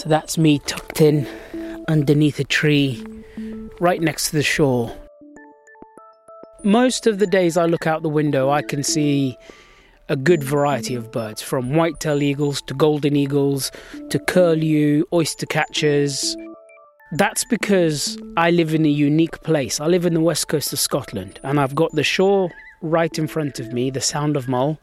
So that's me tucked in underneath a tree right next to the shore. Most of the days I look out the window, I can see a good variety of birds from white-tailed eagles to golden eagles to curlew, oyster catchers. That's because I live in a unique place. I live in the west coast of Scotland and I've got the shore right in front of me, the Sound of Mull,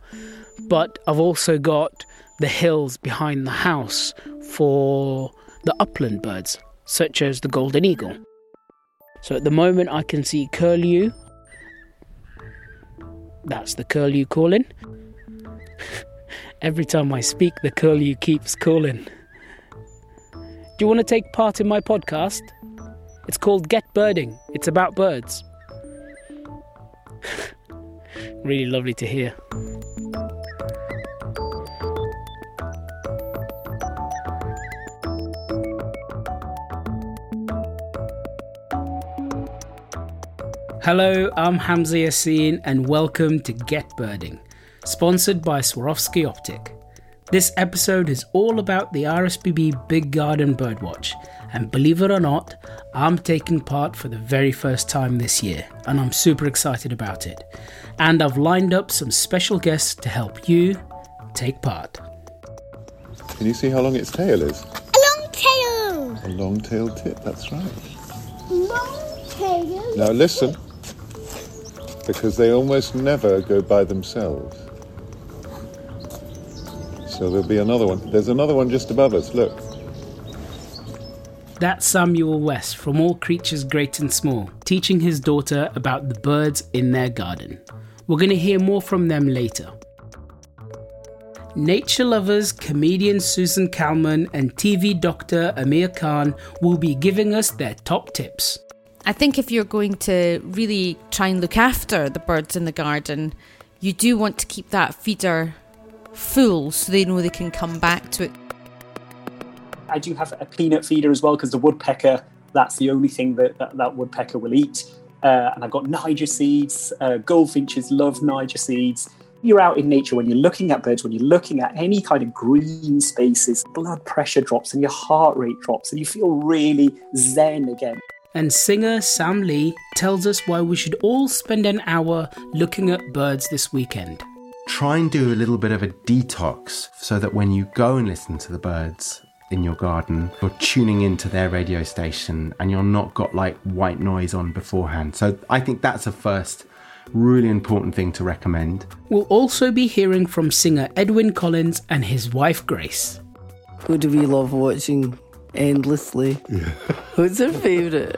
but I've also got the hills behind the house for the upland birds, such as the golden eagle. So at the moment, I can see curlew. That's the curlew calling. Every time I speak, the curlew keeps calling. Do you want to take part in my podcast? It's called Get Birding. It's about birds. really lovely to hear. Hello, I'm Hamza Yassin, and welcome to Get Birding, sponsored by Swarovski Optik. This episode is all about the RSPB Big Garden Birdwatch, and believe it or not, I'm taking part for the very first time this year, and I'm super excited about it. And I've lined up some special guests to help you take part. Can you see how long its tail is? A long tail. A long tailed tip, that's right. Long tail. Now listen, because they almost never go by themselves. So there'll be another one. There's another one just above us, look. That's Samuel West from All Creatures Great and Small, teaching his daughter about the birds in their garden. We're going to hear more from them later. Nature lovers, comedian Susan Calman, and TV doctor Amir Khan will be giving us their top tips. I think if you're going to really try and look after the birds in the garden, you do want to keep that feeder full so they know they can come back to it. I do have a peanut feeder as well because the woodpecker, that's the only thing that that, that woodpecker will eat. Uh, and I've got Niger seeds. Uh, goldfinches love Niger seeds. You're out in nature when you're looking at birds, when you're looking at any kind of green spaces, blood pressure drops and your heart rate drops, and you feel really zen again and singer Sam Lee tells us why we should all spend an hour looking at birds this weekend. Try and do a little bit of a detox so that when you go and listen to the birds in your garden, you're tuning into their radio station and you're not got like white noise on beforehand. So I think that's a first really important thing to recommend. We'll also be hearing from singer Edwyn Collins and his wife Grace. Who do we love watching endlessly? Yeah. Who's your favourite?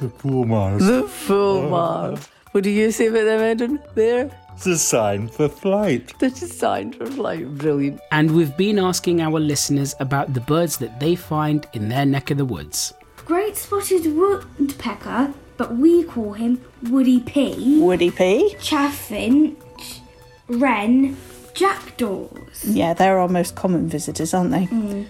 The fulmars. The fulmars. What do you say about them, Edwyn? There? It's a sign for flight. That's a sign for flight. Brilliant. And we've been asking our listeners about the birds that they find in their neck of the woods. Great spotted woodpecker, but we call him Woody P. Woody P. Chaffinch, wren, jackdaws. Yeah, they're our most common visitors, aren't they? Mm.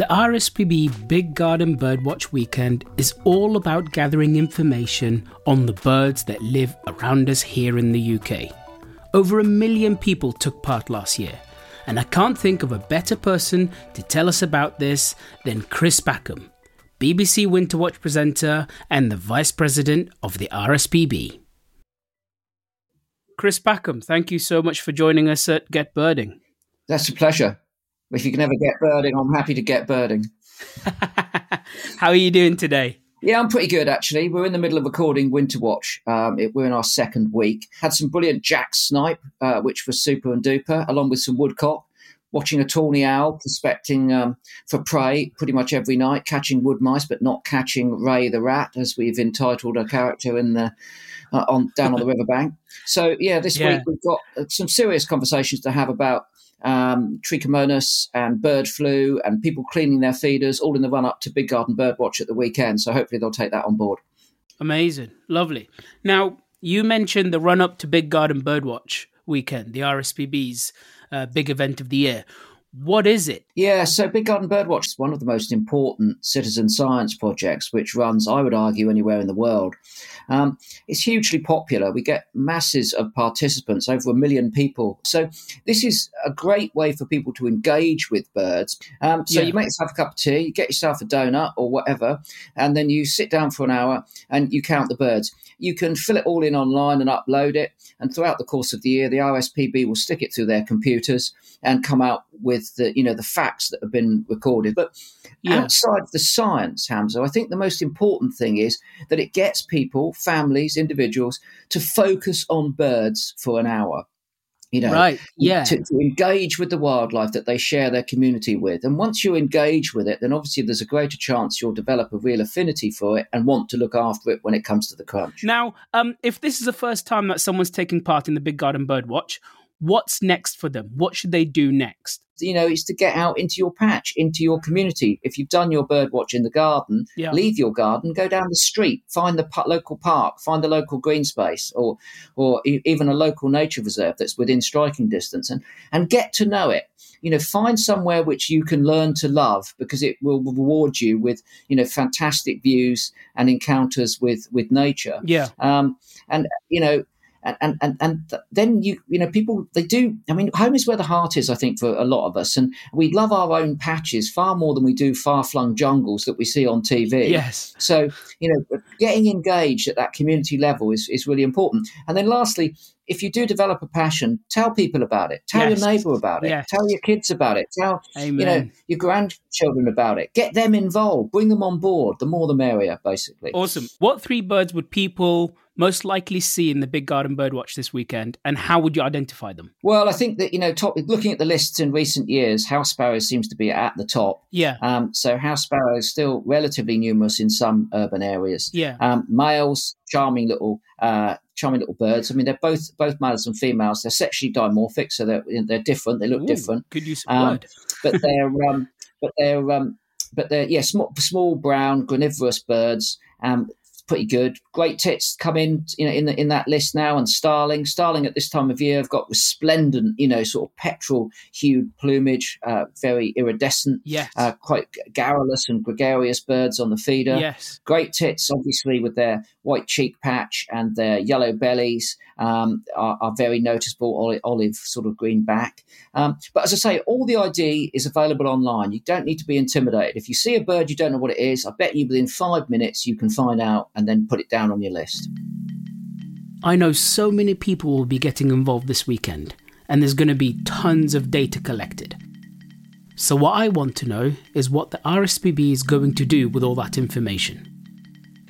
The RSPB Big Garden Birdwatch Weekend is all about gathering information on the birds that live around us here in the UK. Over a million people took part last year, and I can't think of a better person to tell us about this than Chris Packham, BBC Winterwatch presenter and the Vice President of the RSPB. Chris Packham, thank you so much for joining us at Get Birding. That's a pleasure. If you can ever get birding, I'm happy to get birding. How are you doing today? Yeah, I'm pretty good actually. We're in the middle of recording Winter Watch. Um, it, we're in our second week. Had some brilliant jack snipe, uh, which was super and duper, along with some woodcock. Watching a tawny owl prospecting um, for prey pretty much every night, catching wood mice, but not catching Ray the rat, as we've entitled a character in the uh, on down on the riverbank. So yeah, this Yeah. week we've got uh, some serious conversations to have about um, trichomonas and bird flu and people cleaning their feeders, all in the run up to Big Garden Birdwatch at the weekend. So hopefully they'll take that on board. Amazing. Lovely. Now, you mentioned the run up to Big Garden Birdwatch weekend, the RSPB's uh, big event of the year. What is it? Yeah, so Big Garden Birdwatch is one of the most important citizen science projects, which runs, I would argue, anywhere in the world. Um, it's hugely popular. We get masses of participants, over a million people. So this is a great way for people to engage with birds. Um, so Yeah. you make yourself a cup of tea, you get yourself a donut or whatever, and then you sit down for an hour and you count the birds. You can fill it all in online and upload it. And throughout the course of the year, the RSPB will stick it through their computers and come out with the you know the facts that have been recorded. But Yeah. outside the science, Hamza, I think the most important thing is that it gets people, families, individuals to focus on birds for an hour. You know, Right, yeah. to, to engage with the wildlife that they share their community with. And once you engage with it, then obviously there's a greater chance you'll develop a real affinity for it and want to look after it when it comes to the crunch. Now, um, if this is the first time that someone's taking part in the Big Garden Birdwatch, what's next for them? What should they do next? you know, is to get out into your patch, into your community. If you've done your bird watch in the garden, Yeah. leave your garden, go down the street, find the local park, find the local green space, or or even a local nature reserve that's within striking distance, and and get to know it. You know, find somewhere which you can learn to love because it will reward you with you know fantastic views and encounters with with nature Yeah. um, and you know and, and and then you you know people they do i mean home is where the heart is i think for a lot of us. And we love our own patches far more than we do far-flung jungles that we see on tv Yes. so you know getting engaged at that community level is, is really important. And then lastly if you do develop a passion tell people about it. Tell Yes. your neighbor about it. Yes. tell your kids about it. Tell you know your grandchildren about it. Get them involved. Bring them on board the more the merrier basically. Awesome. What three birds would people most likely see in the Big Garden Birdwatch this weekend, and how would you identify them? Well, I think that you know, top, looking at the lists in recent years, house sparrows seems to be at the top. Yeah. Um, so house sparrows still relatively numerous in some urban areas. Yeah. Um, males, charming little, uh, charming little birds. I mean, they're both both males and females. They're sexually dimorphic, so they're they're different. They look Ooh, different. Good use of Um, word. but they're um, but they're um, but they're yeah small, small brown granivorous birds. Um, pretty good. Great tits come in you know in the, in that list now, and starling. Starling at this time of year have got resplendent you know sort of petrol hued plumage, uh, very iridescent. Yes. Uh, quite garrulous and gregarious birds on the feeder. yes. Great tits, obviously, with their white cheek patch and their yellow bellies um, are, are very noticeable, olive, olive sort of green back. Um, but as I say, all the ID is available online. You don't need to be intimidated. If you see a bird you don't know what it is, I bet you within five minutes you can find out and then put it down on your list. I know so many people will be getting involved this weekend, and there's going to be tons of data collected. So, what I want to know is what the RSPB is going to do with all that information.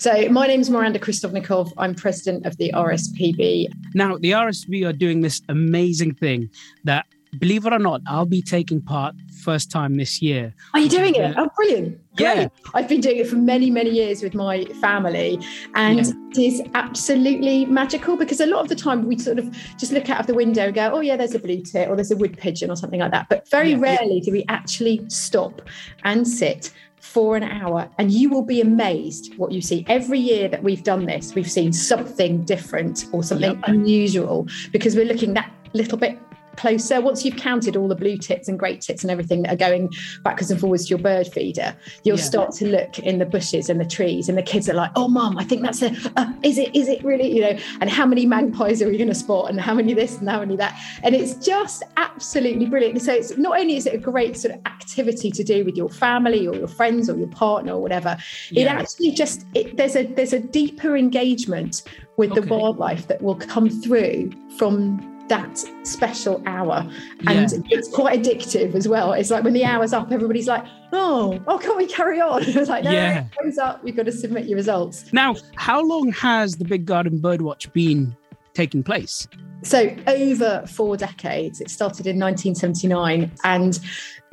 So, my name is Miranda Krestovnikoff. I'm president of the RSPB. Now, the RSPB are doing this amazing thing that, believe it or not, I'll be taking part first time this year. Are you doing it? Yeah. Oh, brilliant. Yeah. Great. I've been doing it for many, many years with my family, and Yeah. it is absolutely magical because a lot of the time we sort of just look out of the window and go, oh, yeah, there's a blue tit or there's a wood pigeon or something like that. But very Yeah. rarely do we actually stop and sit for an hour and you will be amazed what you see every year that we've done this we've seen something different or something Yep. unusual because we're looking that little bit closer. Once you've counted all the blue tits and great tits and everything that are going backwards and forwards to your bird feeder you'll Yeah. start to look in the bushes and the trees and the kids are like oh mom i think that's a uh, is it is it really you know and how many magpies are we going to spot and how many this and how many that? And it's just absolutely brilliant. So it's not only is it a great sort of activity to do with your family or your friends or your partner or whatever it actually just it, there's a there's a deeper engagement with the wildlife that will come through from that special hour and Yeah. it's quite addictive as well it's like when the hour's up everybody's like oh oh can't we carry on it's like no Yeah. time's up you've got to submit your results Now, how long has the Big Garden Birdwatch been taking place? so over four decades it started in 1979 and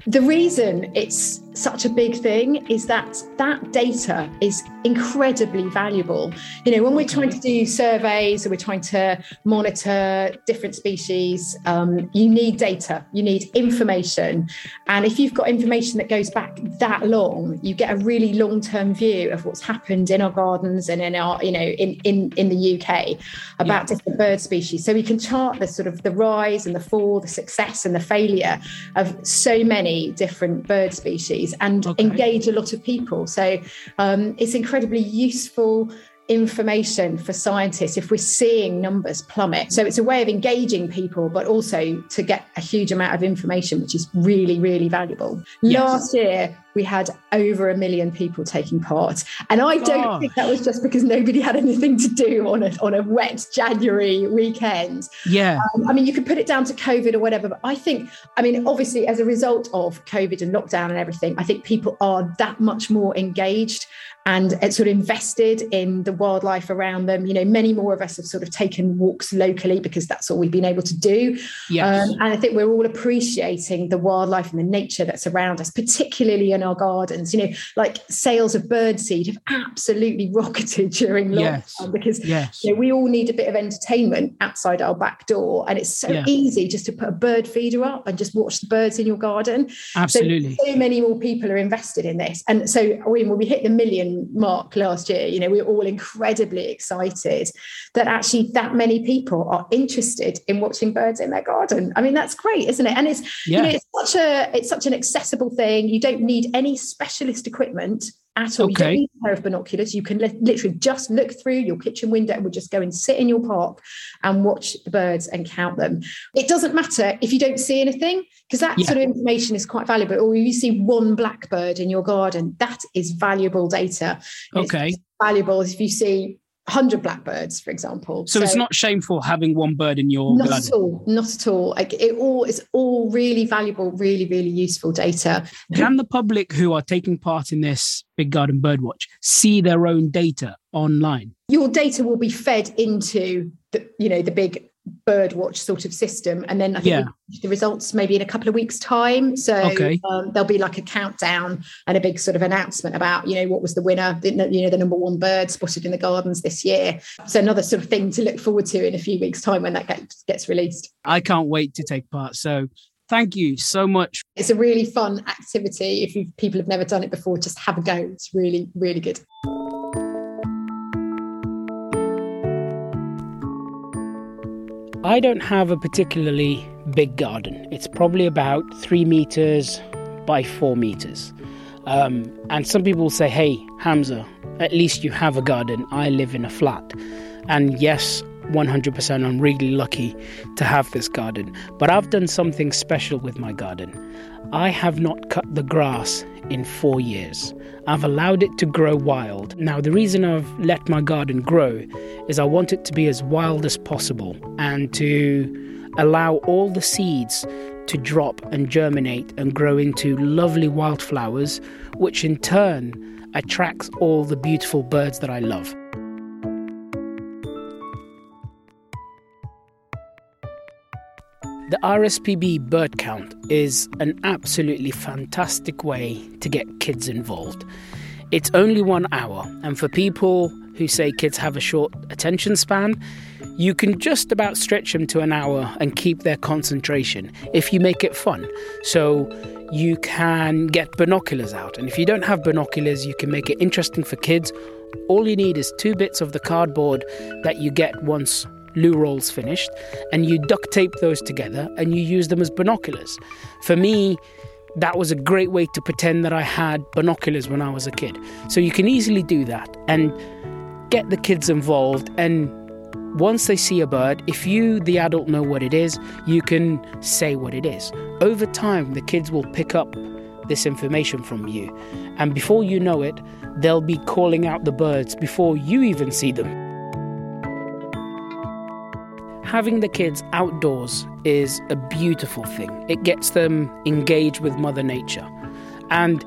the reason it's such a big thing is that that data is incredibly valuable. You know when we're trying to do surveys or we're trying to monitor different species um, you need data you need information. And if you've got information that goes back that long you get a really long-term view of what's happened in our gardens and in our you know in in, in the uk about different bird species. So we can chart the sort of the rise and the fall the success and the failure of so many different bird species and Okay. engage a lot of people. So um, it's incredibly useful information for scientists if we're seeing numbers plummet. So it's a way of engaging people, but also to get a huge amount of information, which is really, really valuable. Yes. Last year, we had over a million people taking part. And I don't Gosh. think that was just because nobody had anything to do on a, on a wet January weekend. Yeah. Um, I mean, you could put it down to COVID or whatever, but I think, I mean, obviously, as a result of COVID and lockdown and everything, I think people are that much more engaged and sort of invested in the wildlife around them. You know, many more of us have sort of taken walks locally because that's all we've been able to do. Yes. Um, and I think we're all appreciating the wildlife and the nature that's around us, particularly in our gardens. You know, like sales of birdseed have absolutely rocketed during lockdown Yes. because Yes. you know, we all need a bit of entertainment outside our back door. And it's so Yeah. easy just to put a bird feeder up and just watch the birds in your garden. Absolutely. So, so many more people are invested in this. And so I mean, when we hit the million mark last year, you know, we were all incredibly excited that actually that many people are interested in watching birds in their garden. I mean, that's great, isn't it? And it's Yeah. you know, it's such a it's such an accessible thing. You don't need any specialist equipment at all. You don't need a pair of binoculars. You can li- literally just look through your kitchen window and we'll just go and sit in your park and watch the birds and count them. It doesn't matter if you don't see anything, because that Yeah. sort of information is quite valuable. Or you see one blackbird in your garden, that is valuable data. Okay. valuable if you see 100 blackbirds, for example. So, it's not shameful having one bird in your not at all, not at all. Like it all is all really valuable, really, really useful data. Can the public who are taking part in this Big Garden Birdwatch see their own data online? Your data will be fed into the, you know, the big birdwatch sort of system, and then I think Yeah. the results maybe in a couple of weeks' time. So Okay. um, there'll be like a countdown and a big sort of announcement about you know what was the winner, the, you know, the number one bird spotted in the gardens this year. So another sort of thing to look forward to in a few weeks' time when that gets gets released. I can't wait to take part. So, thank you so much. It's a really fun activity. If people have never done it before, just have a go. It's really, really good. I don't have a particularly big garden. It's probably about three meters by four meters. Um, and some people say, hey, Hamza, at least you have a garden. I live in a flat. And yes, 100% I'm really lucky to have this garden. But I've done something special with my garden. I have not cut the grass in four years. I've allowed it to grow wild. Now, the reason I've let my garden grow is I want it to be as wild as possible and to allow all the seeds to drop and germinate and grow into lovely wildflowers, which in turn attracts all the beautiful birds that I love. The RSPB bird count is an absolutely fantastic way to get kids involved. It's only one hour, and for people who say kids have a short attention span, you can just about stretch them to an hour and keep their concentration if you make it fun. So you can get binoculars out, and if you don't have binoculars, you can make it interesting for kids. All you need is two bits of the cardboard that you get once loo roll's finished, and you duct tape those together and you use them as binoculars. For me, that was a great way to pretend that I had binoculars when I was a kid. So you can easily do that and get the kids involved. And once they see a bird, if you, the adult, know what it is, you can say what it is. Over time, the kids will pick up this information from you. And before you know it, they'll be calling out the birds before you even see them having the kids outdoors is a beautiful thing. It gets them engaged with Mother Nature. And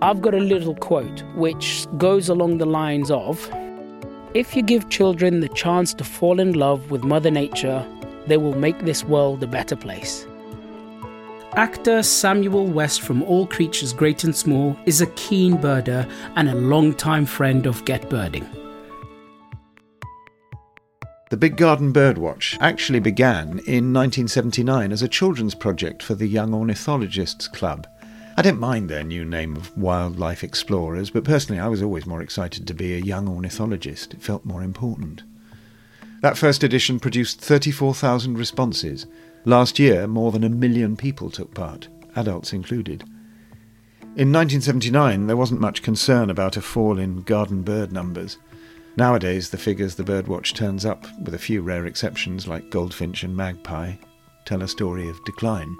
I've got a little quote which goes along the lines of If you give children the chance to fall in love with Mother Nature, they will make this world a better place. Actor Samuel West from All Creatures Great and Small is a keen birder and a long-time friend of Get Birding. The Big Garden Birdwatch actually began in 1979 as a children's project for the Young Ornithologists Club. I don't mind their new name of Wildlife Explorers, but personally I was always more excited to be a young ornithologist. It felt more important. That first edition produced 34,000 responses. Last year, more than a million people took part. adults included. In 1979, there wasn't much concern about a fall in garden bird numbers. Nowadays, the figures the birdwatch turns up, with a few rare exceptions like goldfinch and magpie, tell a story of decline.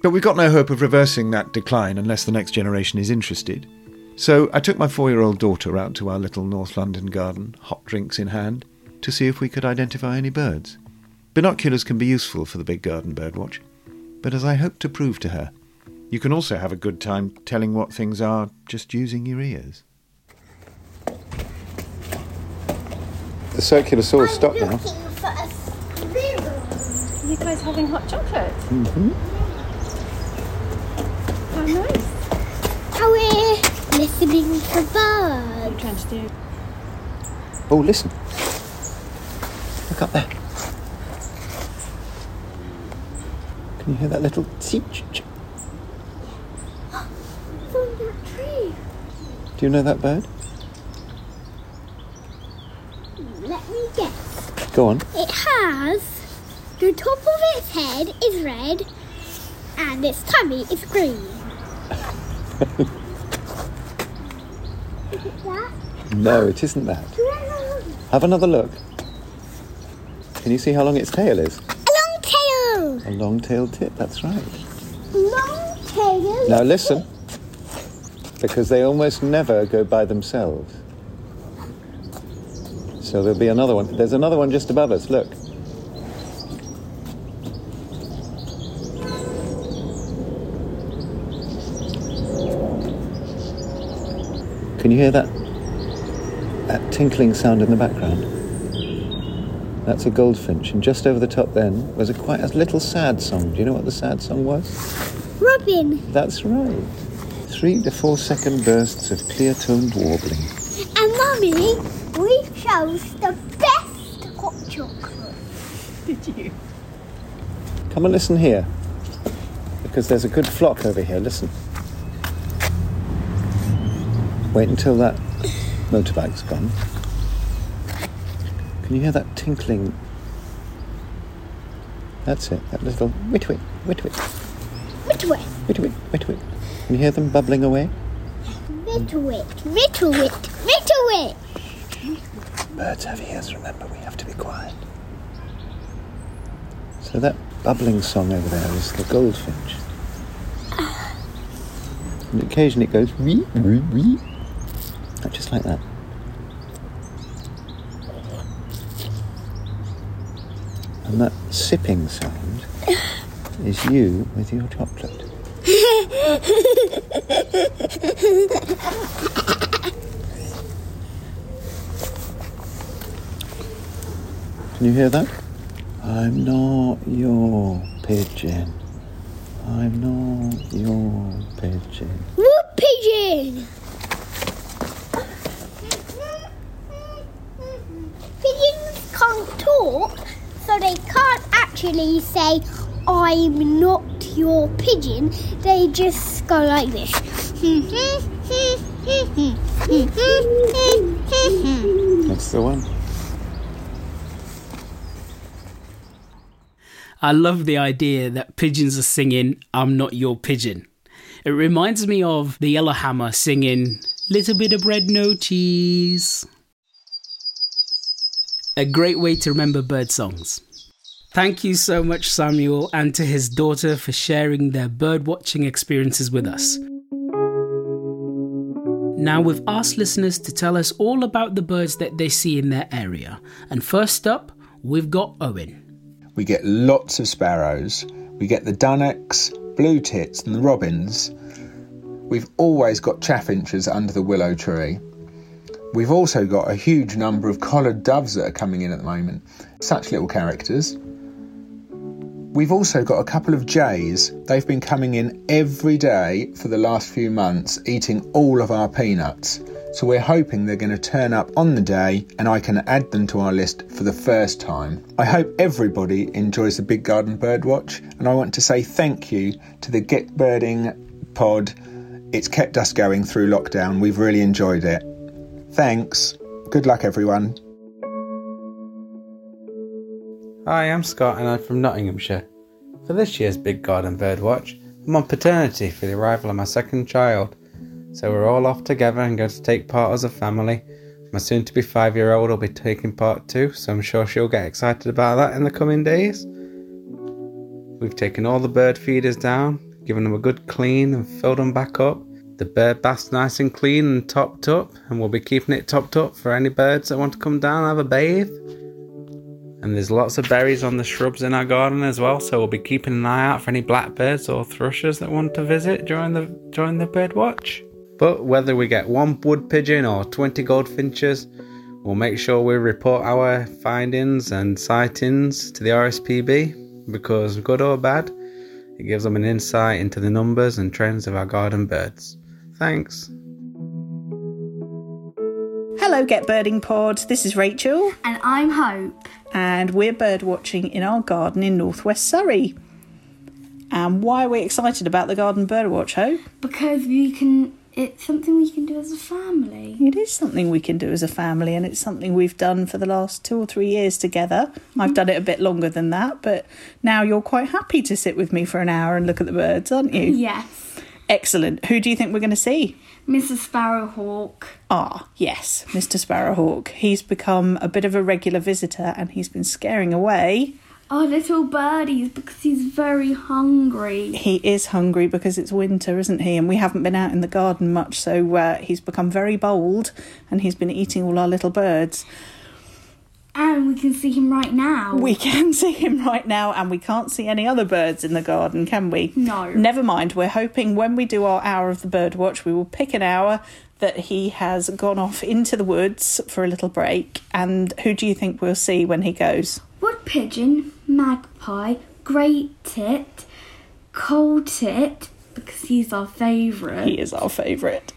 But we've got no hope of reversing that decline unless the next generation is interested. So I took my four year old daughter out to our little North London garden, hot drinks in hand, to see if we could identify any birds. Binoculars can be useful for the big garden birdwatch, but as I hope to prove to her, you can also have a good time telling what things are just using your ears. The circular saw has stopped now. You guys having hot chocolate? Mm-hmm. How nice. Are we listening for birds? What are you trying to do? Oh, listen. Look up there. Can you hear that little cheep? From that tree. Do you know that bird? Let me guess. Go on. It has the top of its head is red and its tummy is green. is it that? No, it isn't that. Have another look. Can you see how long its tail is? A long tail. A long-tailed tit, that's right. Long tail. Now listen, because they almost never go by themselves. So there'll be another one. There's another one just above us, look. Can you hear that? That tinkling sound in the background? That's a goldfinch, and just over the top then was a quite a little sad song. Do you know what the sad song was? Robin. That's right. Three to four second bursts of clear toned warbling. And Mummy, we chose the best hot chocolate. Did you? Come and listen here. Because there's a good flock over here. Listen. Wait until that motorbike's gone. Can you hear that tinkling? That's it, that little wit wit, wit wit, Which way? wit wit, wit wit. Can you hear them bubbling away? Little it. Little it. Little it. Birds have ears, remember, we have to be quiet. So that bubbling song over there is the goldfinch. And occasionally it goes wee, wee, wee. Just like that. And that sipping sound is you with your chocolate. Can you hear that? I'm not your pigeon. I'm not your pigeon. Wood pigeon. Pigeons can't talk, so they can't actually say, I'm not your pigeon. They just go like this. That's the one. I love the idea that pigeons are singing, I'm not your pigeon. It reminds me of the Yellowhammer singing, Little bit of bread, no cheese. A great way to remember bird songs. Thank you so much, Samuel, and to his daughter for sharing their bird watching experiences with us. Now, we've asked listeners to tell us all about the birds that they see in their area. And first up, we've got Owen. We get lots of sparrows. We get the dunnocks, blue tits, and the robins. We've always got chaffinches under the willow tree. We've also got a huge number of collared doves that are coming in at the moment. Such little characters. We've also got a couple of jays. They've been coming in every day for the last few months, eating all of our peanuts. So we're hoping they're going to turn up on the day and I can add them to our list for the first time. I hope everybody enjoys the Big Garden Birdwatch and I want to say thank you to the Get Birding pod. It's kept us going through lockdown. We've really enjoyed it. Thanks. Good luck, everyone. Hi, I'm Scott and I'm from Nottinghamshire. For this year's Big Garden Birdwatch, I'm on paternity for the arrival of my second child, so we're all off together and going to take part as a family. My soon to be five year old will be taking part too, so I'm sure she'll get excited about that in the coming days. We've taken all the bird feeders down, given them a good clean, and filled them back up. The bird bath's nice and clean and topped up, and we'll be keeping it topped up for any birds that want to come down and have a bathe. And there's lots of berries on the shrubs in our garden as well, so we'll be keeping an eye out for any blackbirds or thrushes that want to visit during the during the bird watch. But whether we get one wood pigeon or 20 goldfinches, we'll make sure we report our findings and sightings to the RSPB because, good or bad, it gives them an insight into the numbers and trends of our garden birds. Thanks. Hello, Get Birding Pod. This is Rachel. And I'm Hope. And we're bird watching in our garden in northwest Surrey. And why are we excited about the garden bird watch, Hope? Because we can. It's something we can do as a family. It is something we can do as a family, and it's something we've done for the last two or three years together. Mm-hmm. I've done it a bit longer than that, but now you're quite happy to sit with me for an hour and look at the birds, aren't you? Yes. Excellent. Who do you think we're going to see? Mr. Sparrowhawk. Ah, yes, Mr. Sparrowhawk. He's become a bit of a regular visitor and he's been scaring away our little birdies because he's very hungry. He is hungry because it's winter, isn't he? And we haven't been out in the garden much, so uh, he's become very bold and he's been eating all our little birds. And we can see him right now. We can see him right now, and we can't see any other birds in the garden, can we? No. Never mind. We're hoping when we do our hour of the bird watch, we will pick an hour that he has gone off into the woods for a little break. And who do you think we'll see when he goes? Wood pigeon, magpie, great tit, coal tit, because he's our favourite. He is our favourite.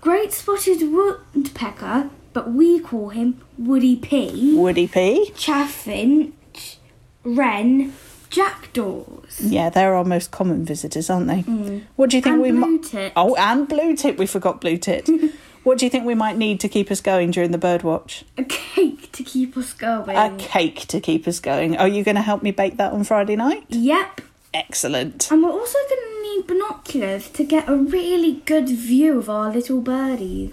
Great spotted woodpecker, but we call him Woody P. Woody P. Chaffinch, wren, jackdaws. Yeah, they're our most common visitors, aren't they? Mm. What do you think and we might? Oh, and blue tit. We forgot blue tit. what do you think we might need to keep us going during the bird watch? A cake to keep us going. A cake to keep us going. Are you going to help me bake that on Friday night? Yep. Excellent. And we're also going to need binoculars to get a really good view of our little birdies.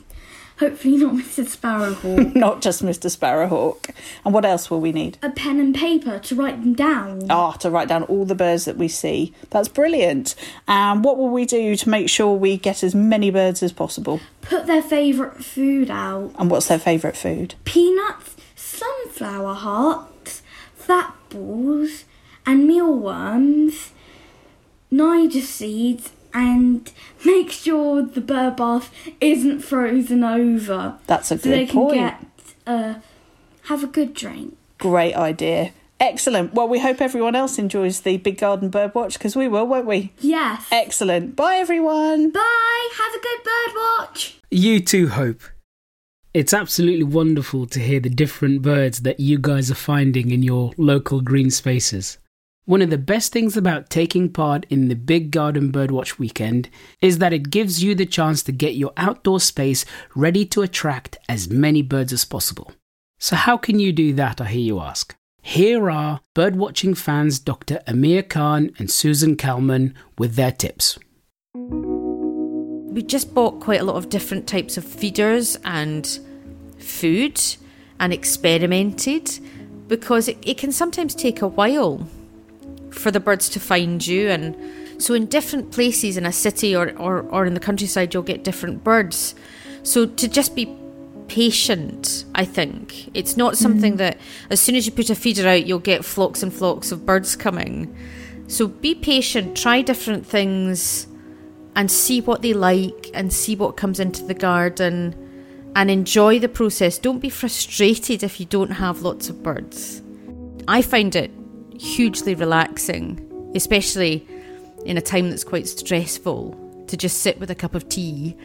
Hopefully not Mr. Sparrowhawk. not just Mr. Sparrowhawk. And what else will we need? A pen and paper to write them down. Ah, to write down all the birds that we see. That's brilliant. And what will we do to make sure we get as many birds as possible? Put their favourite food out. And what's their favourite food? Peanuts, sunflower hearts, fat balls, and mealworms, Niger seeds, and make sure the bird bath isn't frozen over. That's a good so they point. can get uh, have a good drink. Great idea. Excellent. Well, we hope everyone else enjoys the Big Garden Bird Watch because we will, won't we? Yes. Excellent. Bye, everyone. Bye. Have a good bird watch. You too, Hope. It's absolutely wonderful to hear the different birds that you guys are finding in your local green spaces. One of the best things about taking part in the Big Garden Birdwatch weekend is that it gives you the chance to get your outdoor space ready to attract as many birds as possible. So, how can you do that, I hear you ask? Here are birdwatching fans Dr. Amir Khan and Susan Calman with their tips. We just bought quite a lot of different types of feeders and food and experimented because it, it can sometimes take a while for the birds to find you. And so in different places in a city or, or, or in the countryside you'll get different birds. So to just be patient i think. It's not something mm. that as soon as you put a feeder out you'll get flocks and flocks of birds coming. So be patient try different things and see what they like and see what comes into the garden and enjoy the process. Don't be frustrated if you don't have lots of birds. I find it hugely relaxing, especially in a time that's quite stressful, to just sit with a cup of tea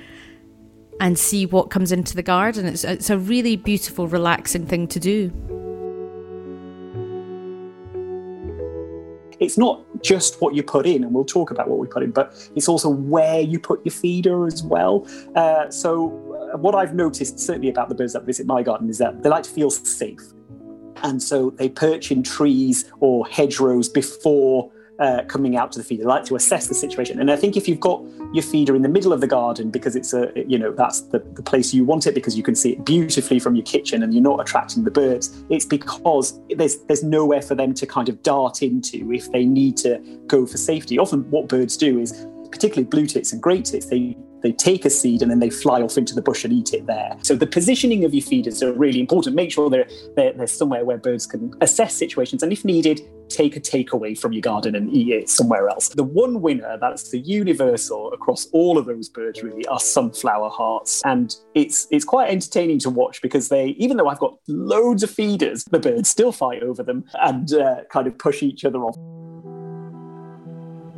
and see what comes into the garden. It's, it's a really beautiful, relaxing thing to do. It's not just what you put in, and we'll talk about what we put in, but it's also where you put your feeder as well. Uh, so, uh, what I've noticed certainly about the birds that visit my garden is that they like to feel safe and so they perch in trees or hedgerows before uh, coming out to the feeder. Like to assess the situation. And I think if you've got your feeder in the middle of the garden because it's a, you know, that's the, the place you want it because you can see it beautifully from your kitchen and you're not attracting the birds, it's because there's there's nowhere for them to kind of dart into if they need to go for safety. Often what birds do is particularly blue tits and great tits, they they take a seed and then they fly off into the bush and eat it there. So the positioning of your feeders are really important. Make sure they're, they're, they're somewhere where birds can assess situations and if needed, take a takeaway from your garden and eat it somewhere else. The one winner that's the universal across all of those birds really are sunflower hearts. And it's it's quite entertaining to watch because they, even though I've got loads of feeders, the birds still fight over them and uh, kind of push each other off.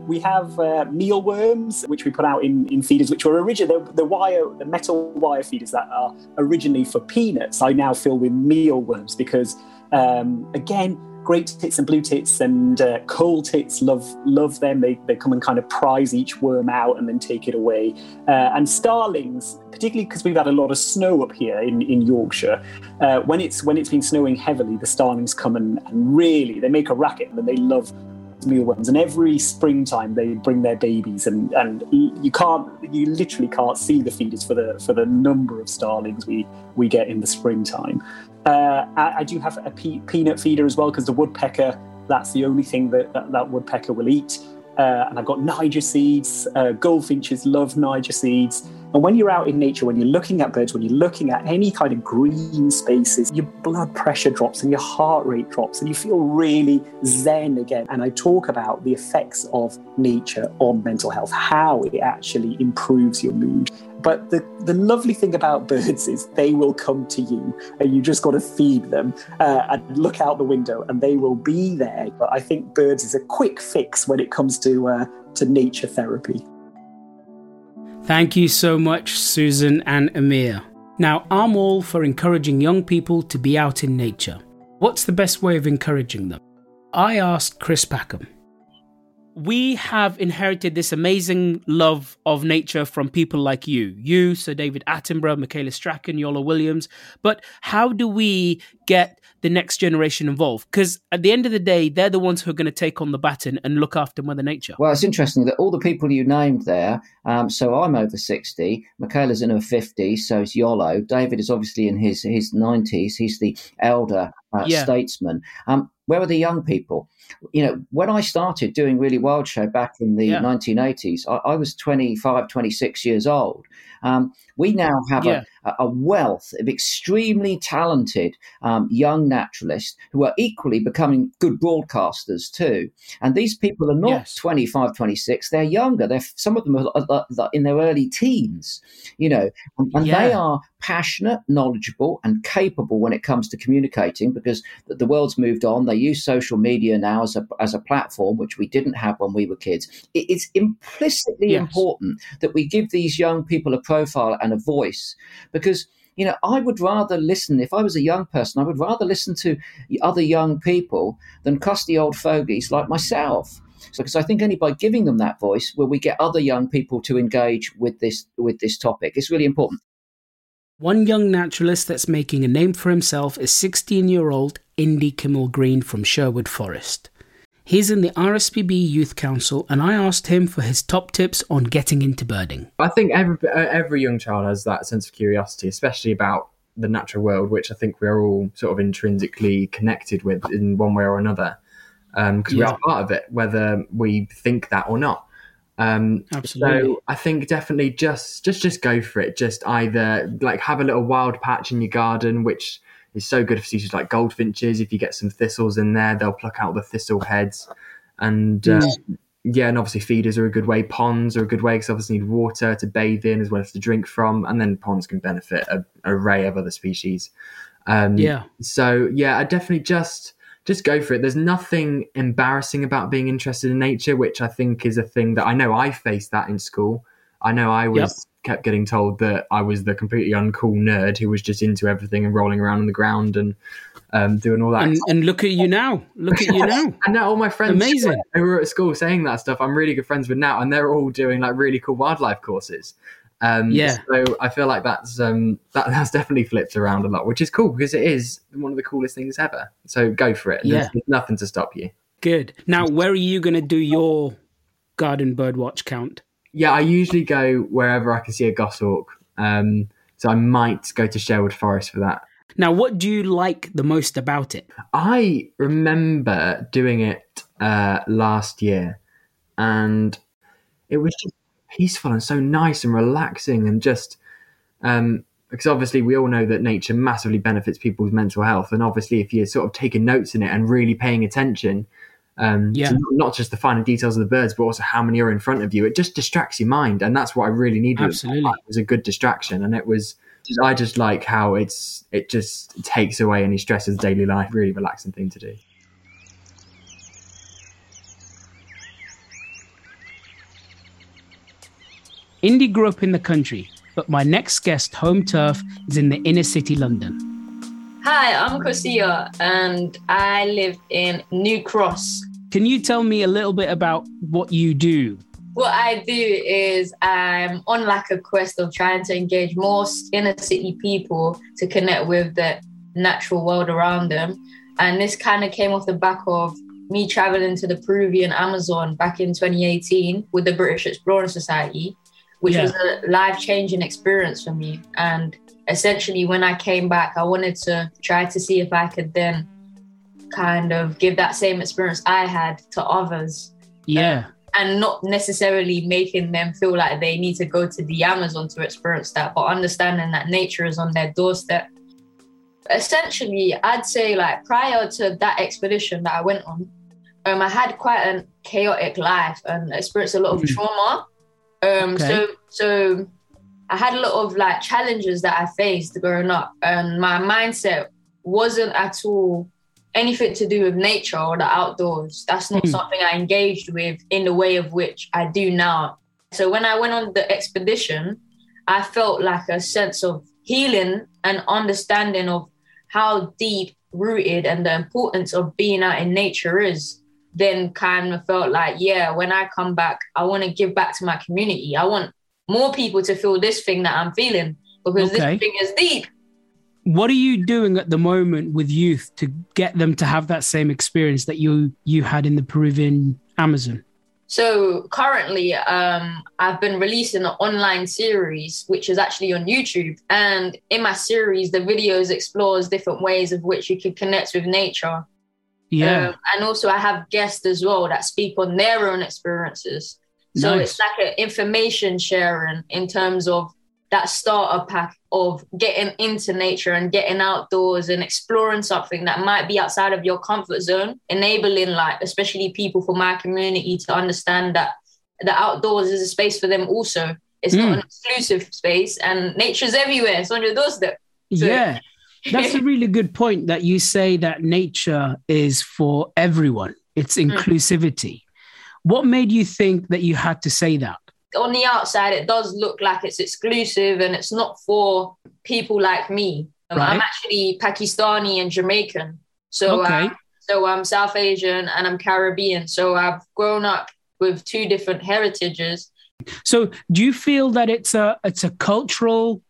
We have uh, mealworms, which we put out in, in feeders, which were originally the, the wire, the metal wire feeders that are originally for peanuts. I now fill with mealworms because, um, again, great tits and blue tits and uh, coal tits love love them. They, they come and kind of prize each worm out and then take it away. Uh, and starlings, particularly because we've had a lot of snow up here in, in Yorkshire, uh, when it's when it's been snowing heavily, the starlings come and, and really they make a racket and they love mealworms and every springtime they bring their babies and and you can't you literally can't see the feeders for the for the number of starlings we we get in the springtime uh, I, I, do have a pe- peanut feeder as well because the woodpecker that's the only thing that that, that woodpecker will eat uh, and I've got Niger seeds. Uh, goldfinches love Niger seeds. And when you're out in nature, when you're looking at birds, when you're looking at any kind of green spaces, your blood pressure drops and your heart rate drops and you feel really zen again. And I talk about the effects of nature on mental health, how it actually improves your mood. But the, the lovely thing about birds is they will come to you and you just got to feed them uh, and look out the window and they will be there. But I think birds is a quick fix when it comes to, uh, to nature therapy. Thank you so much, Susan and Amir. Now, I'm all for encouraging young people to be out in nature. What's the best way of encouraging them? I asked Chris Packham we have inherited this amazing love of nature from people like you, you, Sir David Attenborough, Michaela Strachan, Iolo Williams. But how do we get the next generation involved? Because at the end of the day, they're the ones who are going to take on the baton and look after Mother Nature. Well, it's interesting that all the people you named there. Um, so I'm over sixty. Michaela's in her fifties. So is Iolo. David is obviously in his his nineties. He's the elder uh, yeah. statesman. Um, where are the young people? You know, when I started doing Really Wild Show back in the yeah. 1980s, I, I, was 25, 26 years old. Um, we now have yeah. a, a, wealth of extremely talented um, young naturalists who are equally becoming good broadcasters too. And these people are not yes. 25, 26, they're younger. They're, some of them are, in their early teens, you know, and, and yeah. they are passionate, knowledgeable, and capable when it comes to communicating because the world's moved on. They use social media now as a, as a platform, which we didn't have when we were kids. it's implicitly yes. important that we give these young people a profile and a voice because you know, I would rather listen, if I was a young person, I would rather listen to other young people than crusty old fogies like myself. So, because I think only by giving them that voice will we get other young people to engage with this with this topic. It's really important. One young naturalist that's making a name for himself is 16 year old Indy Kiemel Greene from Sherwood Forest. He's in the RSPB Youth Council, and I asked him for his top tips on getting into birding. I think every, every young child has that sense of curiosity, especially about the natural world, which I think we are all sort of intrinsically connected with in one way or another, because um, yeah. we are part of it, whether we think that or not. Um, Absolutely. So I think definitely just just just go for it. Just either like have a little wild patch in your garden, which is so good for species like goldfinches. If you get some thistles in there, they'll pluck out the thistle heads. And uh, yeah, and obviously feeders are a good way. Ponds are a good way because obviously need water to bathe in as well as to drink from, and then ponds can benefit a, a array of other species. Um, yeah. So yeah, I definitely just just go for it. There's nothing embarrassing about being interested in nature, which I think is a thing that I know I faced that in school. I know I was yep. kept getting told that I was the completely uncool nerd who was just into everything and rolling around on the ground and um, doing all that. And, and, look at you now. Look at you now. and now all my friends Amazing. who were at school saying that stuff, I'm really good friends with now, and they're all doing like really cool wildlife courses. Um, yeah. So I feel like that's um, that that's definitely flipped around a lot, which is cool because it is one of the coolest things ever. So go for it. Yeah. There's, there's nothing to stop you. Good. Now, where are you going to do your garden birdwatch count? Yeah, I usually go wherever I can see a goshawk. Um, so I might go to Sherwood Forest for that. Now, what do you like the most about it? I remember doing it uh, last year, and it was just peaceful and so nice and relaxing, and just um, because obviously we all know that nature massively benefits people's mental health, and obviously if you're sort of taking notes in it and really paying attention, um, Yeah. to not just the finer details of the birds, but also how many are in front of you, it just distracts your mind, and that's what I really needed. Absolutely. it was a good distraction, and it was. I just like how it's it just takes away any stress of daily life. Really relaxing thing to do. Indy grew up in the country, but my next guest home turf is in the inner city London. Hi, I'm Kosia and I live in New Cross. Can you tell me a little bit about what you do? What I do is I'm on like a quest of trying to engage more inner city people to connect with the natural world around them. And this kind of came off the back of me traveling to the Peruvian Amazon back in 2018 with the British Exploring Society, which Yeah. was a life changing experience for me. And essentially, when I came back, I wanted to try to see if I could then kind of give that same experience I had to others Yeah. and not necessarily making them feel like they need to go to the Amazon to experience that, but understanding that nature is on their doorstep. Essentially, I'd say like prior to that expedition that I went on, um, I had quite a chaotic life and experienced a lot of Mhm. trauma. Um, Okay. so so I had a lot of like challenges that I faced growing up, and my mindset wasn't at all anything to do with nature or the outdoors. That's not Hmm. something I engaged with in the way of which I do now. So when I went on the expedition, I felt like a sense of healing and understanding of how deep rooted and the importance of being out in nature is. Then kind of felt like, yeah, when I come back, I want to give back to my community. I want more people to feel this thing that I'm feeling because Okay. this thing is deep. What are you doing at the moment with youth to get them to have that same experience that you you had in the Peruvian Amazon? So currently, um, I've been releasing an online series, which is actually on YouTube. And in my series, the videos explores different ways of which you can connect with nature. Yeah. Um, and also, I have guests as well that speak on their own experiences. So Nice. it's like an information sharing in terms of that starter pack of getting into nature and getting outdoors and exploring something that might be outside of your comfort zone, enabling like especially people from my community to understand that the outdoors is a space for them also. It's Mm. not an exclusive space and nature's everywhere. It's on your doorstep. So- yeah. That's a really good point that you say that nature is for everyone. It's Mm. inclusivity. What made you think that you had to say that? On the outside, it does look like it's exclusive and it's not for people like me. Um, I'm actually Pakistani and Jamaican. So, Okay. uh, so I'm South Asian and I'm Caribbean. So I've grown up with two different heritages. So, do you feel that it's a it's a cultural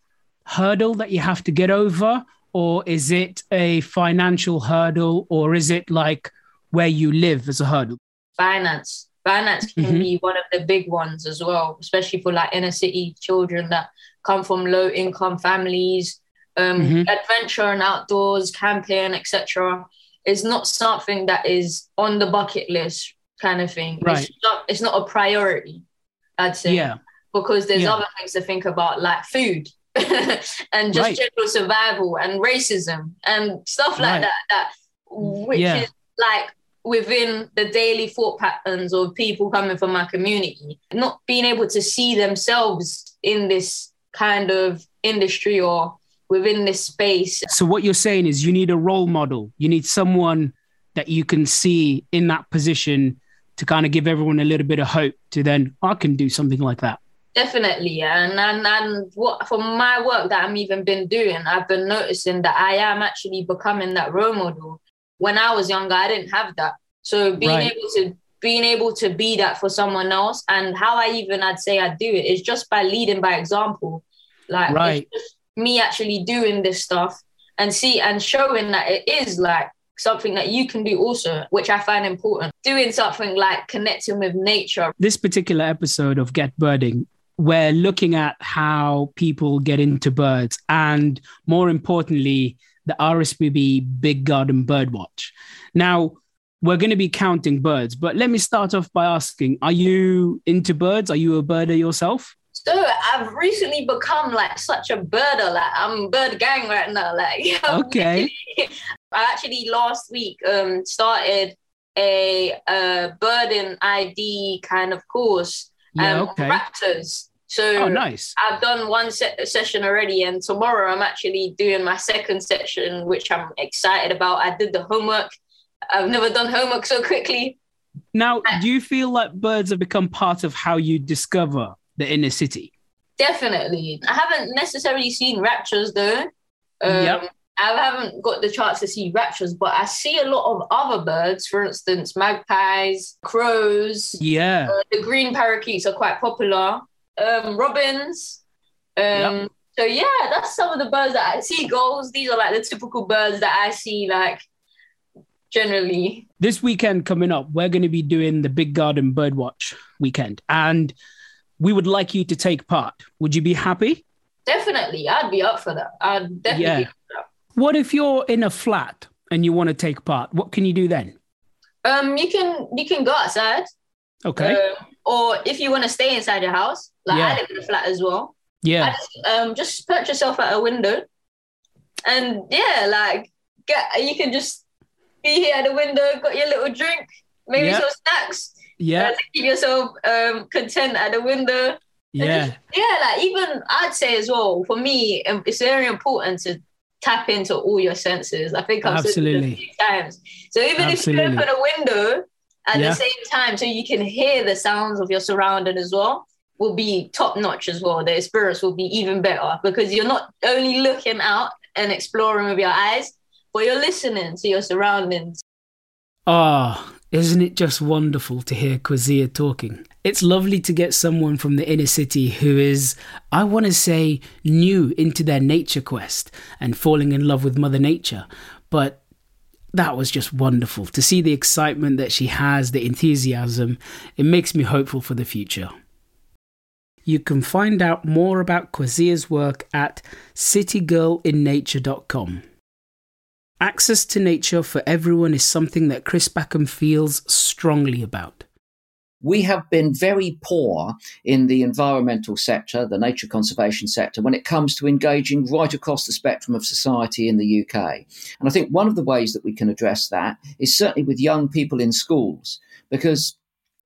hurdle that you have to get over, or is it a financial hurdle, or is it like where you live as a hurdle? Finance. Finance can Mhm. be one of the big ones as well, especially for like inner city children that come from low income families. Um, Mhm. Adventure and outdoors, camping, etc., is not something that is on the bucket list kind of thing. Right. It's not, it's not a priority, I'd say. Yeah. Because there's Yeah. other things to think about, like food and just Right. general survival and racism and stuff like Right. that. That which Yeah. is like within the daily thought patterns of people coming from my community, not being able to see themselves in this kind of industry or within this space. So, what you're saying is you need a role model. You need someone that you can see in that position to kind of give everyone a little bit of hope to then, I can do something like that. Definitely, and and and what from my work that I'm even been doing, I've been noticing that I am actually becoming that role model. When I was younger, I didn't have that, so being Right. able to being able to be that for someone else, and how I even I'd say I do it is just by leading by example. Like Right. me actually doing this stuff and see and showing that it is like something that you can do also, which I find important. Doing something like connecting with nature. This particular episode of Get Birding, we're looking at how people get into birds and more importantly, the RSPB Big Garden Birdwatch. Now, we're going to be counting birds, but let me start off by asking Are you into birds? Are you a birder yourself? So I've recently become like such a birder. Like I'm bird gang right now. Like okay. I actually last week um started a uh birding ID kind of course. Yeah, um, okay. Raptors. So Oh, nice. I've done one se- session already, and tomorrow I'm actually doing my second session, which I'm excited about. I did the homework. I've never done homework so quickly. Now, do you feel like birds have become part of how you discover the inner city? Definitely. I haven't necessarily seen raptors though. Um, Yep. I haven't got the chance to see raptors, but I see a lot of other birds, for instance, magpies, crows. Yeah. Uh, the green parakeets are quite popular. Um, robins. Um, So yeah, that's some of the birds that I see. Gulls. These are like the typical birds that I see, like generally. This weekend coming up, we're going to be doing the Big Garden Birdwatch weekend, and we would like you to take part. Would you be happy? Definitely, I'd be up for that. I'd definitely. Yeah. Be up for that. What if you're in a flat and you want to take part? What can you do then? Um, you can you can go outside. Okay. Um, or if you want to stay inside your house, like Yeah. I live in a flat as well. Yeah. Just, um, just put yourself at a window, and yeah, like get you can just be here at the window, got your little drink, maybe Yeah. some snacks. Yeah. uh, keep yourself um content at the window. Yeah. Yeah, like even I'd say as well, for me, um, it's very important to tap into all your senses. I think I've said Absolutely. few times. So even if you Absolutely. open a window at Yeah. the same time, so you can hear the sounds of your surrounding as well, will be top notch as well. The experience will be even better because you're not only looking out and exploring with your eyes, but you're listening to your surroundings. Ah, isn't it just wonderful to hear Kwazia talking? It's lovely to get someone from the inner city who is, I want to say, new into their nature quest and falling in love with Mother Nature. But that was just wonderful to see the excitement that she has, the enthusiasm. It makes me hopeful for the future. You can find out more about Kwazia's work at citygirlinnature.com. Access to nature for everyone is something that Chris Packham feels strongly about. We have been very poor in the environmental sector, the nature conservation sector, when it comes to engaging right across the spectrum of society in the UK. And I think one of the ways that we can address that is certainly with young people in schools, because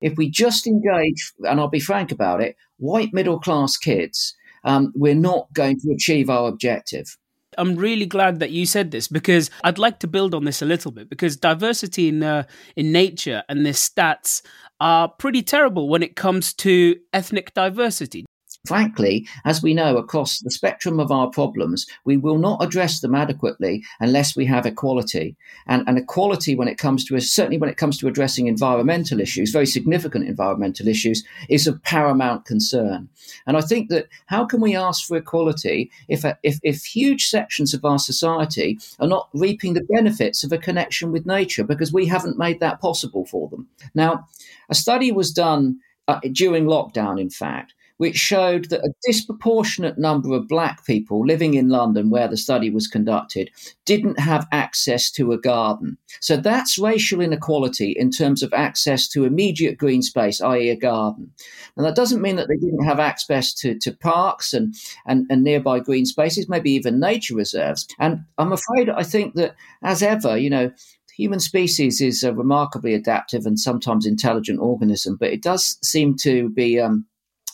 if we just engage, and I'll be frank about it, white middle class kids, um, we're not going to achieve our objective. I'm really glad that you said this because I'd like to build on this a little bit because diversity in uh, in nature and the stats are pretty terrible when it comes to ethnic diversity. Frankly, as we know across the spectrum of our problems, we will not address them adequately unless we have equality. And, and equality, when it comes to certainly when it comes to addressing environmental issues, very significant environmental issues, is of paramount concern. And I think that how can we ask for equality if if, if huge sections of our society are not reaping the benefits of a connection with nature because we haven't made that possible for them? Now, a study was done uh, during lockdown, in fact which showed that a disproportionate number of black people living in London, where the study was conducted, didn't have access to a garden. So that's racial inequality in terms of access to immediate green space, i.e., a garden. And that doesn't mean that they didn't have access to, to parks and, and, and nearby green spaces, maybe even nature reserves. And I'm afraid I think that, as ever, you know, human species is a remarkably adaptive and sometimes intelligent organism, but it does seem to be um,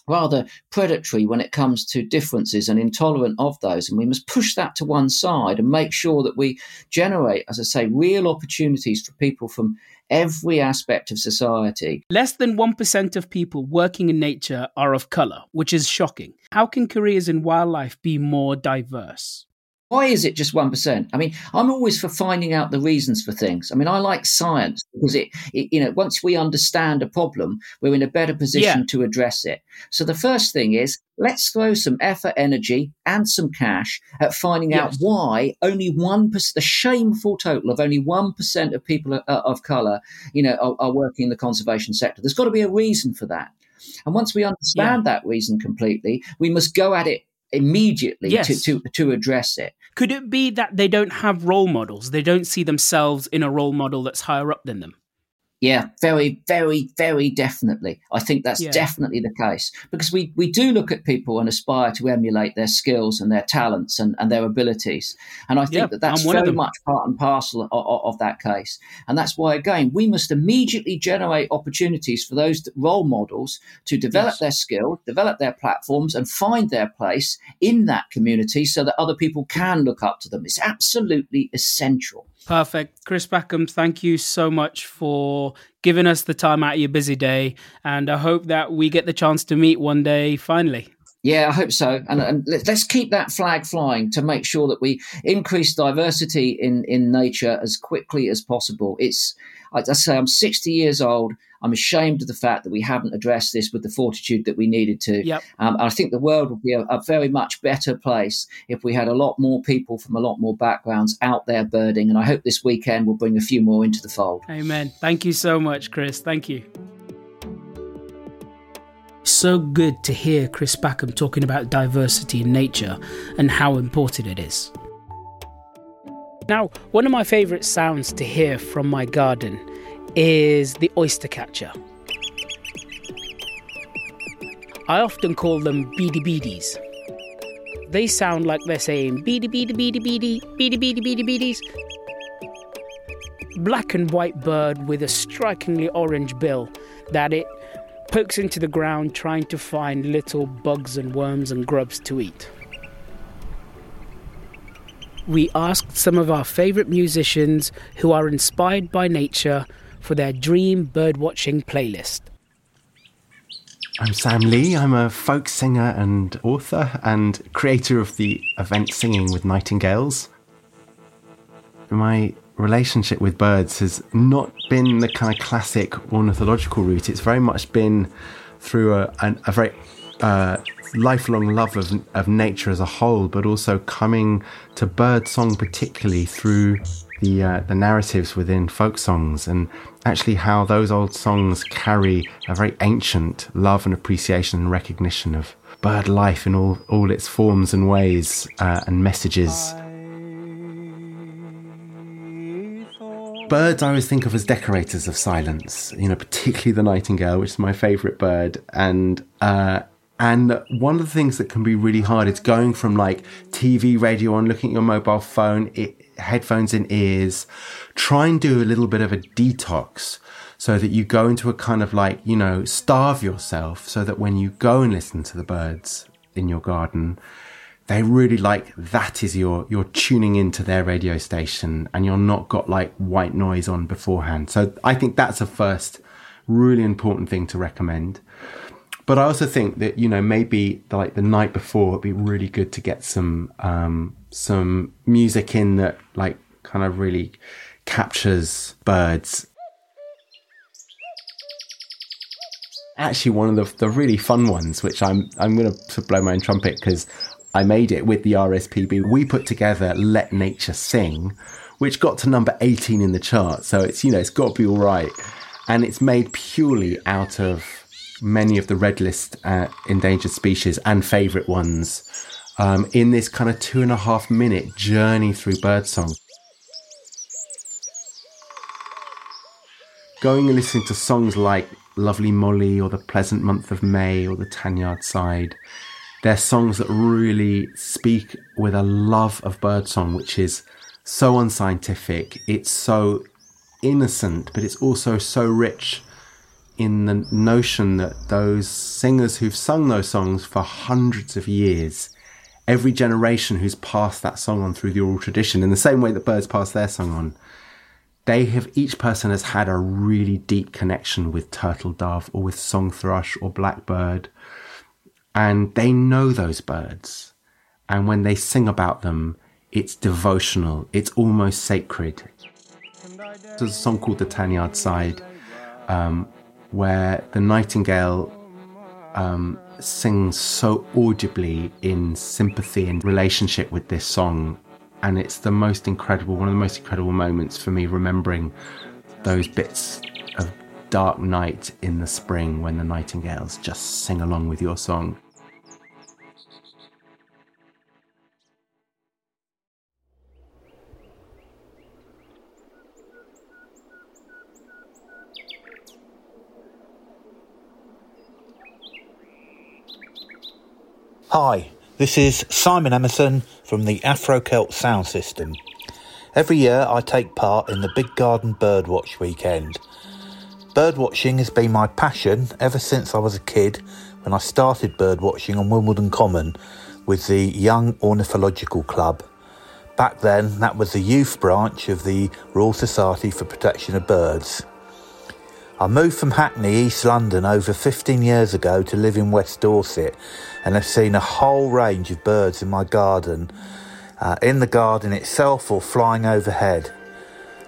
rather predatory when it comes to differences and intolerant of those. And we must push that to one side and make sure that we generate, as I say, real opportunities for people from every aspect of society. Less than 1% of people working in nature are of colour, which is shocking. How can careers in wildlife be more diverse? Why is it just 1%? I mean, I'm always for finding out the reasons for things. I mean, I like science because it, it you know, once we understand a problem, we're in a better position Yeah. to address it. So the first thing is let's throw some effort, energy, and some cash at finding out why only 1%, the shameful total of only 1% of people uh, of colour, you know, are, are working in the conservation sector. There's got to be a reason for that. And once we understand that reason completely, we must go at it immediately Yes. to, to, to address it. Could it be that they don't have role models? They don't see themselves in a role model that's higher up than them? Yeah, very, very, very definitely. I think that's Yeah. definitely the case because we, we do look at people and aspire to emulate their skills and their talents and, and their abilities. And I think Yeah, that that's very much part and parcel of, of, of that case. And that's why, again, we must immediately generate opportunities for those role models to develop Yes. their skill, develop their platforms, and find their place in that community so that other people can look up to them. It's absolutely essential. Perfect. Chris Packham, thank you so much for giving us the time out of your busy day. And I hope that we get the chance to meet one day finally. Yeah, I hope so. And, and let- let's keep that flag flying to make sure that we increase diversity in, in nature as quickly as possible. It's, I say, I'm 60 years old. I'm ashamed of the fact that we haven't addressed this with the fortitude that we needed to. Yep. Um, I think the world would be a, a very much better place if we had a lot more people from a lot more backgrounds out there birding. And I hope this weekend will bring a few more into the fold. Amen. Thank you so much, Chris. Thank you. So good to hear Chris Packham talking about diversity in nature and how important it is. Now, one of my favourite sounds to hear from my garden is the oyster catcher. I often call them beady beadies. They sound like they're saying beady beady beady beady beady beady beady beadies. Black and white bird with a strikingly orange bill that it pokes into the ground trying to find little bugs and worms and grubs to eat. We asked some of our favourite musicians who are inspired by nature for their dream birdwatching playlist. I'm Sam Lee. I'm a folk singer and author and creator of the event Singing with Nightingales. My relationship with birds has not been the kind of classic ornithological route. It's very much been through a, a very uh, lifelong love of, of nature as a whole, but also coming to bird song particularly through the uh, the narratives within folk songs and actually how those old songs carry a very ancient love and appreciation and recognition of bird life in all all its forms and ways uh, and messages. Birds I always think of as decorators of silence, you know, particularly the nightingale, which is my favourite bird. And uh, and one of the things that can be really hard is going from like TV, radio on, looking at your mobile phone, it, headphones in ears, try and do a little bit of a detox so that you go into a kind of like, you know, starve yourself so that when you go and listen to the birds in your garden, they really like that is your you're tuning into their radio station and you're not got like white noise on beforehand. So i think that's a first really important thing to recommend but i also think that you know maybe like the night before it'd be really good to get some um some music in that like kind of really captures birds actually one of the, the really fun ones which i'm i'm going to blow my own trumpet because I made it with the RSPB. We put together Let Nature Sing, which got to number 18 in the chart. So it's, you know, it's got to be all right. And it's made purely out of many of the red list uh, endangered species and favourite ones um, in this kind of two and a half minute journey through birdsong. Going and listening to songs like Lovely Molly or The Pleasant Month of May or The Tanyard Side they're songs that really speak with a love of birdsong, which is so unscientific. It's so innocent, but it's also so rich in the notion that those singers who've sung those songs for hundreds of years, every generation who's passed that song on through the oral tradition, in the same way that birds pass their song on, they have each person has had a really deep connection with turtle dove or with song thrush or blackbird and they know those birds. And when they sing about them, it's devotional, it's almost sacred. There's a song called The Tanyard Side um, where the nightingale um, sings so audibly in sympathy and relationship with this song. And it's the most incredible, one of the most incredible moments for me, remembering those bits of dark night in the spring when the nightingales just sing along with your song. Hi, this is Simon Emmerson from the Afro Celt Sound System. Every year I take part in the Big Garden Birdwatch weekend. Birdwatching has been my passion ever since I was a kid when I started birdwatching on Wimbledon Common with the Young Ornithological Club. Back then, that was the youth branch of the Royal Society for Protection of Birds. I moved from Hackney, East London, over 15 years ago to live in West Dorset and have seen a whole range of birds in my garden, uh, in the garden itself or flying overhead.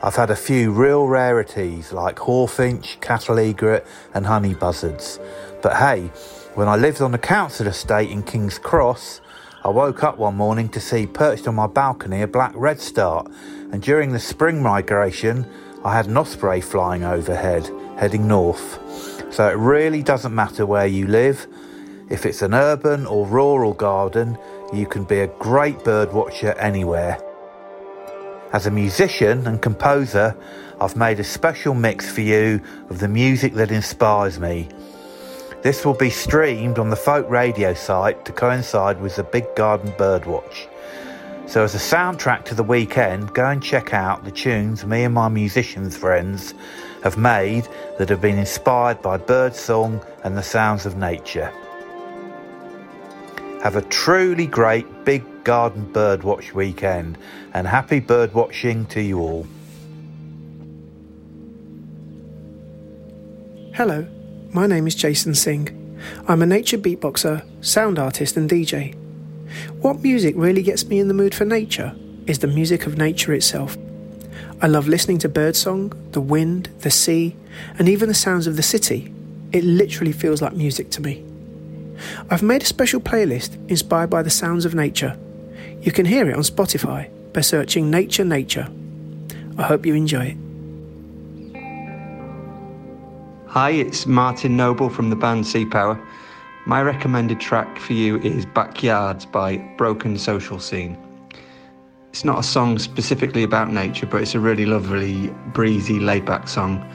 I've had a few real rarities like hawfinch, cattle egret, and honey buzzards. But hey, when I lived on the council estate in King's Cross, I woke up one morning to see perched on my balcony a black redstart, and during the spring migration, I had an osprey flying overhead, heading north. So it really doesn't matter where you live. If it's an urban or rural garden, you can be a great bird watcher anywhere. As a musician and composer, I've made a special mix for you of the music that inspires me. This will be streamed on the folk radio site to coincide with the Big Garden Birdwatch. So, as a soundtrack to the weekend, go and check out the tunes me and my musicians friends have made that have been inspired by birdsong and the sounds of nature. Have a truly great big garden birdwatch weekend and happy birdwatching to you all. Hello, my name is Jason Singh. I'm a nature beatboxer, sound artist, and DJ. What music really gets me in the mood for nature is the music of nature itself. I love listening to birdsong, the wind, the sea, and even the sounds of the city. It literally feels like music to me. I've made a special playlist inspired by the sounds of nature. You can hear it on Spotify by searching Nature Nature. I hope you enjoy it. Hi, it's Martin Noble from the band Sea Power. My recommended track for you is Backyards by Broken Social Scene. It's not a song specifically about nature, but it's a really lovely, breezy, laid back song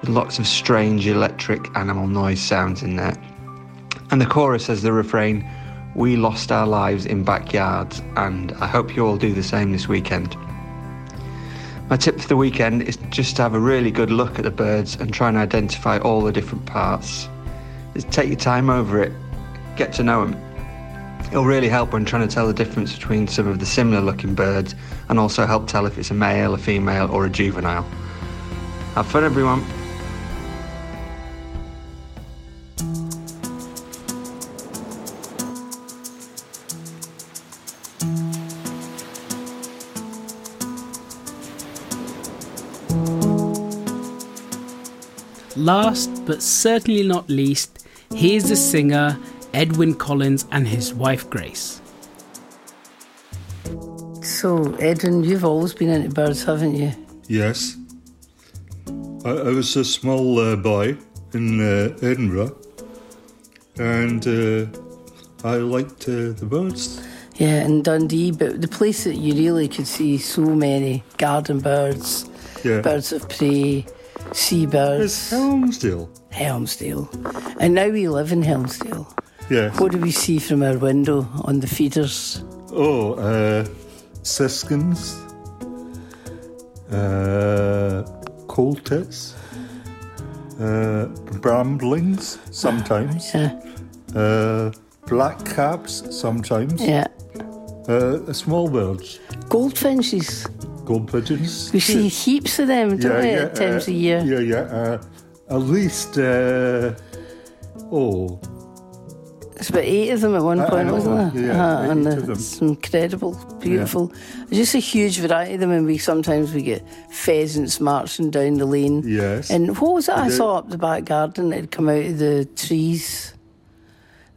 with lots of strange electric animal noise sounds in there. And the chorus has the refrain, We lost our lives in backyards, and I hope you all do the same this weekend. My tip for the weekend is just to have a really good look at the birds and try and identify all the different parts. Just take your time over it, get to know them. It'll really help when trying to tell the difference between some of the similar looking birds and also help tell if it's a male, a female, or a juvenile. Have fun, everyone. Last but certainly not least, here's the singer Edwyn Collins and his wife Grace. So, Edwyn, you've always been into birds, haven't you? Yes. I, I was a small uh, boy in uh, Edinburgh and uh, I liked uh, the birds. Yeah, in Dundee, but the place that you really could see so many garden birds, Yeah. birds of prey, seabirds. It's Helmsdale. Helmsdale. And now we live in Helmsdale. Yes. What do we see from our window on the feeders? Oh, uh, siskins, uh, coal tits, uh, bramblings sometimes, uh, black caps sometimes, Yeah. uh, small birds, Goldfinches. Gold pigeons. We see heaps of them, don't we, at times uh, a year? Yeah, yeah. Uh, at least, uh, oh, It's about eight of them at one point, wasn't there? yeah, Uh, and eight of them. it's incredible, beautiful. Just a huge variety of them, and we sometimes we get pheasants marching down the lane. Yes. And what was it I saw up the back garden? It'd come out of the trees.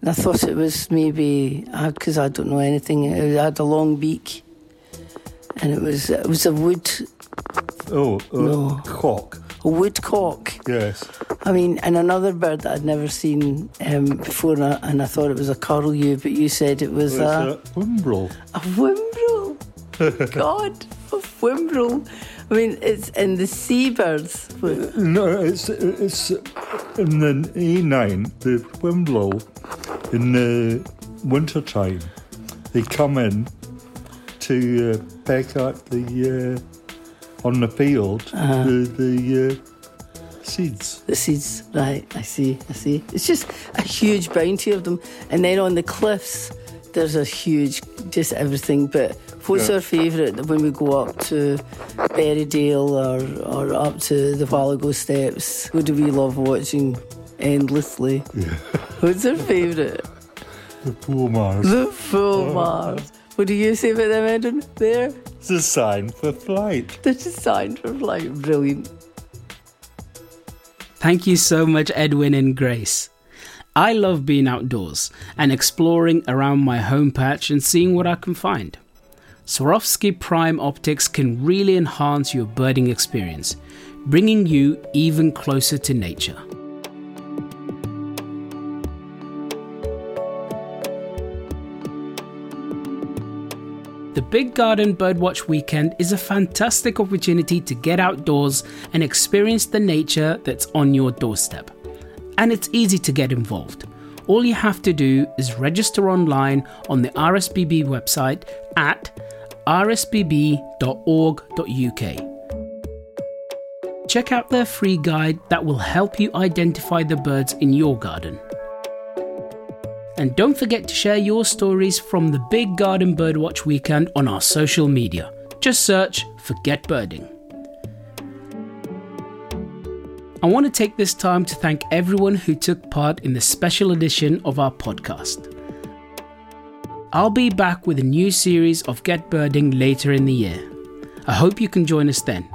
And I thought it was maybe because I don't know anything. It had a long beak, and it was it was a wood Oh, uh, No. cock. a woodcock. Yes. I mean, and another bird that I'd never seen um, before, and I, and I thought it was a curlew, but you said it was a, a whimbrel. a whimbrel. God, a whimbrel. I mean, it's in the seabirds. No, it's it's in the E9, the whimbrel, in the winter time. They come in to uh, at the uh, on the field Uh-huh. the the uh, seeds. The seeds, right? I see, I see. It's just a huge bounty of them, and then on the cliffs, there's a huge, just everything. But what's Yeah. our favourite when we go up to Berriedale or or up to the Whaligoe Steps? Who do we love watching endlessly? Yeah. What's our favourite? The fulmars. The fulmars. What do you say about them, Edwyn? There, It's a sign for flight. they're just signed for flight. Brilliant. Thank you so much, Edwyn and Grace. I love being outdoors and exploring around my home patch and seeing what I can find. Swarovski Prime Optics can really enhance your birding experience, bringing you even closer to nature. The Big Garden Birdwatch Weekend is a fantastic opportunity to get outdoors and experience the nature that's on your doorstep. And it's easy to get involved. All you have to do is register online on the RSPB website at rspb.org.uk. Check out their free guide that will help you identify the birds in your garden. And don't forget to share your stories from the Big Garden Birdwatch weekend on our social media. Just search for Get Birding. I want to take this time to thank everyone who took part in the special edition of our podcast. I'll be back with a new series of Get Birding later in the year. I hope you can join us then.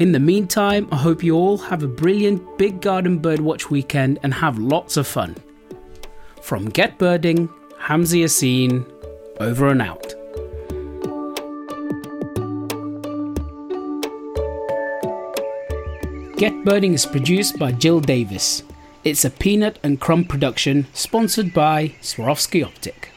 In the meantime, I hope you all have a brilliant Big Garden Birdwatch weekend and have lots of fun. From Get Birding, Hamza Yassin, over and out. Get Birding is produced by Jill Davis. It's a peanut and crumb production sponsored by Swarovski Optik.